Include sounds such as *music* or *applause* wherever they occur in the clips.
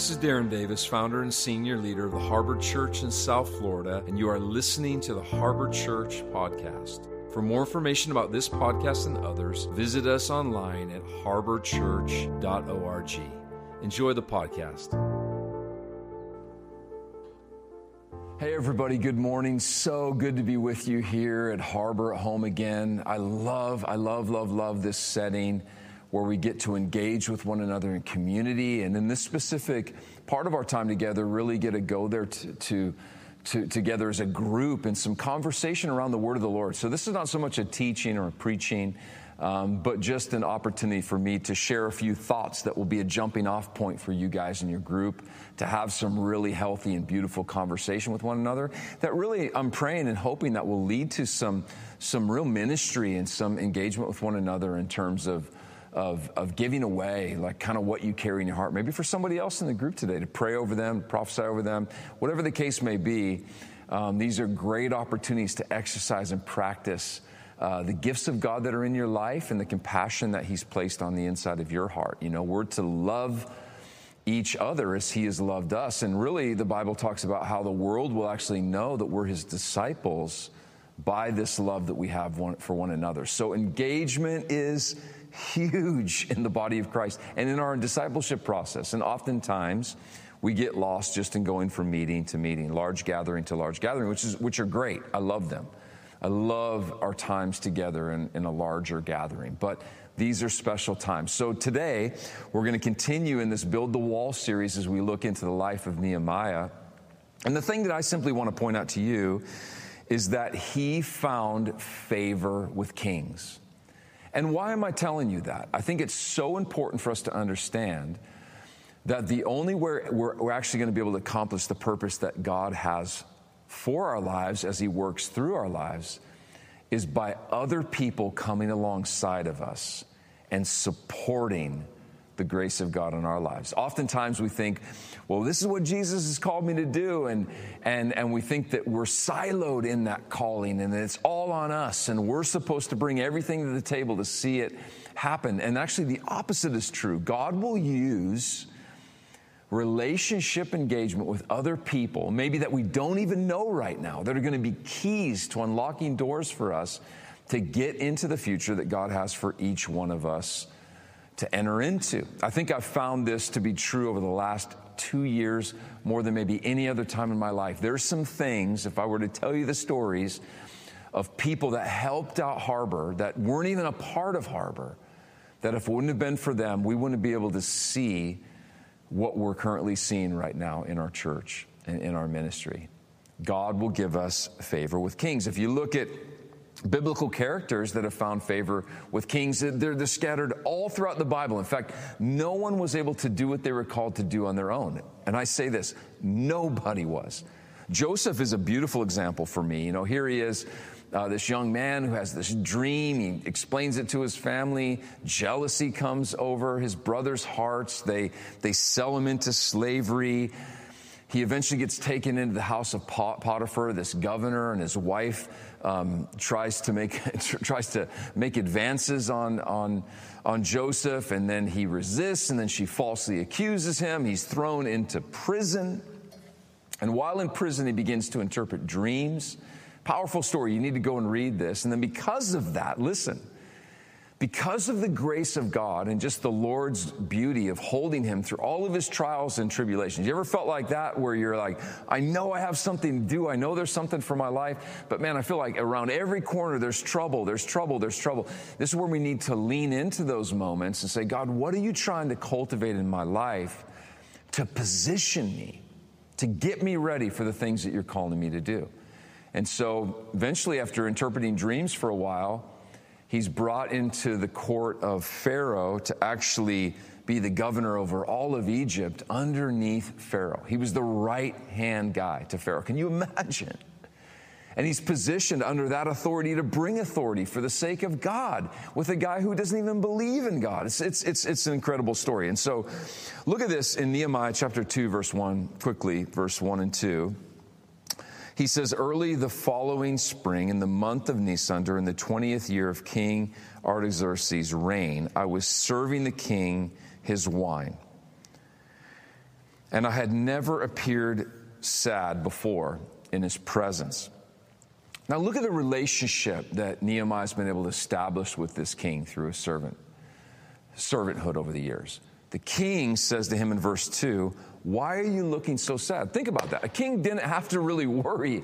This is Darren Davis, founder and senior leader of the Harbor Church in South Florida, and you are listening to the Harbor Church Podcast. For more information about this podcast and others, visit us online at harborchurch.org. Enjoy the podcast. Hey, everybody, good morning. So good to be with you here at Harbor at home again. I love, I love, love, love this setting where we get to engage with one another in community. And in this specific part of our time together, really get to go there to, to, to, together as a group and some conversation around the word of the Lord. So this is not so much a teaching or a preaching. Um, but just an opportunity for me to share a few thoughts that will be a jumping off point for you guys in your group to have some really healthy and beautiful conversation with one another that really I'm praying and hoping that will lead to some some real ministry and some engagement with one another in terms of of, of giving away, like kind of what you carry in your heart. Maybe for somebody else in the group today to pray over them, prophesy over them, whatever the case may be. Um, these are great opportunities to exercise and practice uh, the gifts of God that are in your life and the compassion that He's placed on the inside of your heart. You know, we're to love each other as He has loved us. And really, the Bible talks about how the world will actually know that we're His disciples by this love that we have one, for one another. So, engagement is huge *laughs* in the body of Christ and in our discipleship process. And oftentimes, we get lost just in going from meeting to meeting, large gathering to large gathering, which is which are great. I love them. I love our times together in, in a larger gathering. But these are special times. So today, we're going to continue in this Build the Wall series as we look into the life of Nehemiah. And the thing that I simply want to point out to you is that he found favor with kings. And why am I telling you that? I think it's so important for us to understand that the only way we're, we're actually going to be able to accomplish the purpose that God has for our lives as He works through our lives is by other people coming alongside of us and supporting the grace of God in our lives. Oftentimes we think, well, this is what Jesus has called me to do, and, and, and we think that we're siloed in that calling and it's all on us, and we're supposed to bring everything to the table to see it happen. And actually, the opposite is true. God will use relationship engagement with other people, maybe that we don't even know right now, that are going to be keys to unlocking doors for us to get into the future that God has for each one of us to enter into. I think I've found this to be true over the last two years more than maybe any other time in my life. There's some things, if I were to tell you the stories of people that helped out Harbor that weren't even a part of Harbor, that if it wouldn't have been for them, we wouldn't be able to see what we're currently seeing right now in our church and in our ministry. God will give us favor with kings. If you look at biblical characters that have found favor with kings. They're, they're, scattered all throughout the Bible. In fact, no one was able to do what they were called to do on their own. And I say this nobody was. Joseph is a beautiful example for me. You know, here he is. Uh, this young man who has this dream, he explains it to his family. Jealousy comes over his brothers' hearts. They, they sell him into slavery. He eventually gets taken into the house of Potiphar, this governor, and his wife um, tries to make *laughs* tries to make advances on on on Joseph, and then he resists, and then she falsely accuses him. He's thrown into prison, and while in prison, he begins to interpret dreams. Powerful story. You need to go and read this, and then because of that, listen because of the grace of God and just the Lord's beauty of holding him through all of his trials and tribulations. You ever felt like that where you're like, I know I have something to do. I know there's something for my life, but man, I feel like around every corner there's trouble, there's trouble, there's trouble. This is where we need to lean into those moments and say, God, what are you trying to cultivate in my life to position me, to get me ready for the things that you're calling me to do? And so eventually, after interpreting dreams for a while, he's brought into the court of Pharaoh to actually be the governor over all of Egypt underneath Pharaoh. He was the right hand guy to Pharaoh. Can you imagine? And he's positioned under that authority to bring authority for the sake of God with a guy who doesn't even believe in God. It's, it's, it's, it's an incredible story. And so look at this in Nehemiah chapter 2, verse 1, quickly, verse 1 and 2. He says, Early the following spring, in the month of Nisan, during the 20th year of King Artaxerxes' reign, I was serving the king his wine. and I had never appeared sad before in his presence. Now, look at the relationship that Nehemiah's been able to establish with this king through his servant, servanthood over the years. The king says to him in verse 2, Why are you looking so sad? Think about that. A king didn't have to really worry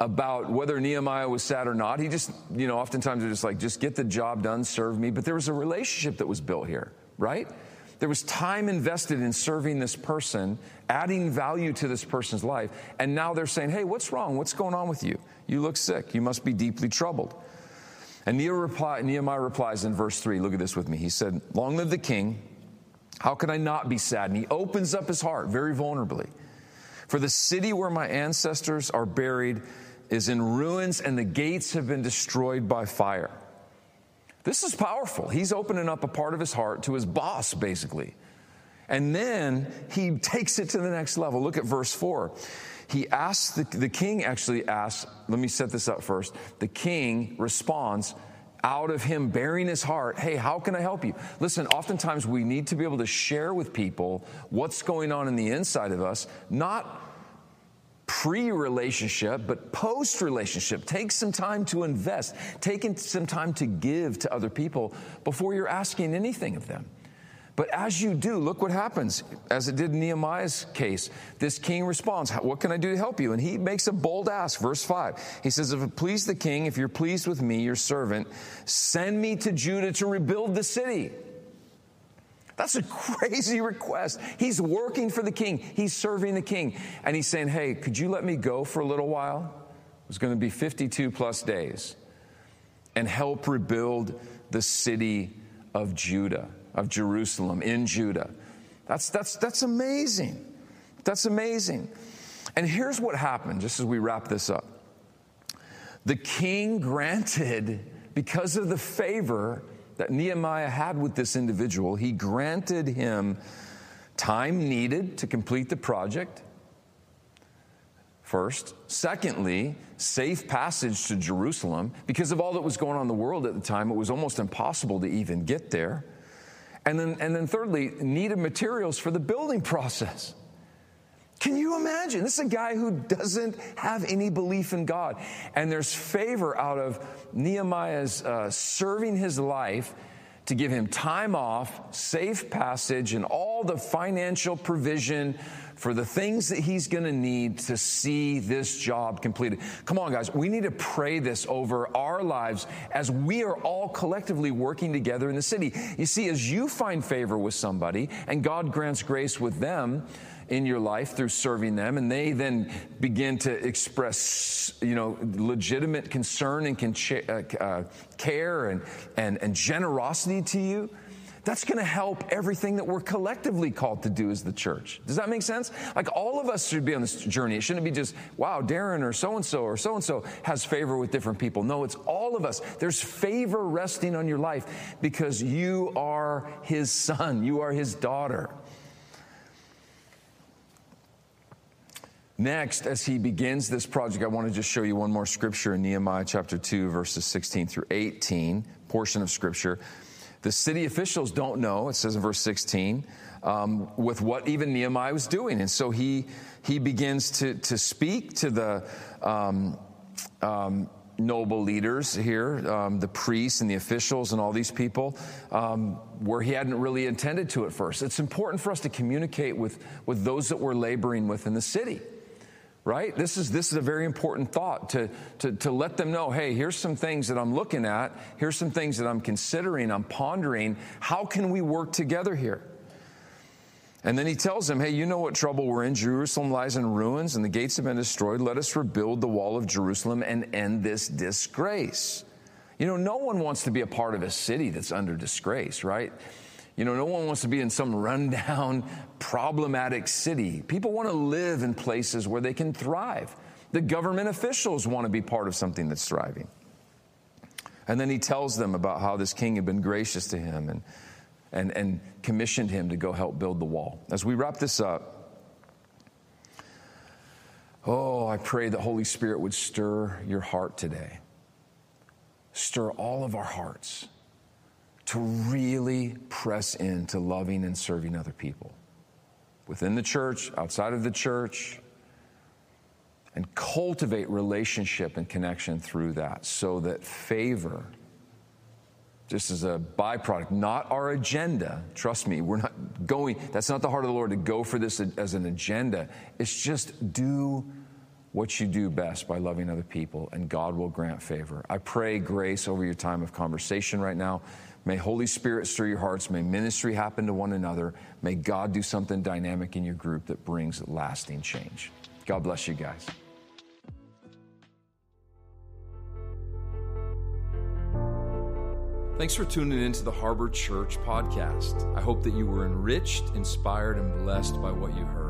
about whether Nehemiah was sad or not. He just, you know, oftentimes they're just like, just get the job done, serve me. But there was a relationship that was built here, right? There was time invested in serving this person, adding value to this person's life. And now they're saying, hey, what's wrong? What's going on with you? You look sick. You must be deeply troubled. And Nehemiah replies in verse 3. Look at this with me. He said, Long live the king. How can I not be sad? And he opens up his heart very vulnerably. For the city where my ancestors are buried is in ruins and the gates have been destroyed by fire. This is powerful. He's opening up a part of his heart to his boss, basically. And then he takes it to the next level. Look at verse 4. He asks, the, the king actually asks, let me set this up first. The king responds, out of him baring his heart, hey, how can I help you? Listen, oftentimes we need to be able to share with people what's going on in the inside of us, not pre relationship, but post relationship. Take some time to invest, take some time to give to other people before you're asking anything of them. But as you do, look what happens, as it did in Nehemiah's case. This king responds, What can I do to help you? And he makes a bold ask, verse 5. He says, If it please the king, if you're pleased with me, your servant, send me to Judah to rebuild the city. That's a *laughs* crazy request. He's working for the king, he's serving the king. And he's saying, Hey, could you let me go for a little while? It's going to be 52 plus days and help rebuild the city of Judah, of Jerusalem in Judah. That's, that's, that's amazing. That's amazing. And here's what happened, just as we wrap this up. The king granted, because of the favor that Nehemiah had with this individual, he granted him time needed to complete the project. First. Secondly, safe passage to Jerusalem. Because of all that was going on in the world at the time, it was almost impossible to even get there. And then, and then thirdly, needed materials for the building process. Can you imagine? This is a guy who doesn't have any belief in God. And there's favor out of Nehemiah's uh, serving his life to give him time off, safe passage, and all the financial provision for the things that he's going to need to see this job completed. Come on, guys, we need to pray this over our lives as we are all collectively working together in the city. You see, as you find favor with somebody and God grants grace with them, in your life through serving them, and they then begin to express, you know, legitimate concern and uh, uh, care and, and, and generosity to you, that's going to help everything that we're collectively called to do as the church. Does that make sense? Like all of us should be on this journey. It shouldn't be just, wow, Darren or so and so or so and so has favor with different people. No, it's all of us. There's favor resting on your life because you are his son, you are his daughter. Next, as he begins this project, I want to just show you one more scripture in Nehemiah chapter 2, verses 16 through 18, portion of scripture. The city officials don't know, it says in verse 16, um, with what even Nehemiah was doing. And so he, he begins to, to speak to the um, um, noble leaders here, um, the priests and the officials and all these people, um, where he hadn't really intended to at first. It's important for us to communicate with, with those that we're laboring with in the city right? This is, this is a very important thought to, to, to let them know hey, here's some things that I'm looking at, here's some things that I'm considering, I'm pondering. How can we work together here? And then he tells them, hey, you know what trouble we're in. Jerusalem lies in ruins and the gates have been destroyed. Let us rebuild the wall of Jerusalem and end this disgrace. You know, no one wants to be a part of a city that's under disgrace, right? You know, no one wants to be in some rundown, *laughs* problematic city. People want to live in places where they can thrive. The government officials want to be part of something that's thriving. And then he tells them about how this king had been gracious to him and, and, and commissioned him to go help build the wall. As we wrap this up, oh, I pray the Holy Spirit would stir your heart today, stir all of our hearts to really press into loving and serving other people. within the church, outside of the church, and cultivate relationship and connection through that so that favor, just as a byproduct, not our agenda. Trust me, we're not going, that's not the heart of the Lord to go for this as an agenda. It's just do what you do best by loving other people, and God will grant favor. I pray grace over your time of conversation right now. May Holy Spirit stir your hearts. May ministry happen to one another. May God do something dynamic in your group that brings lasting change. God bless you guys. Thanks for tuning in to the Harbor Church podcast. I hope that you were enriched, inspired, and blessed by what you heard.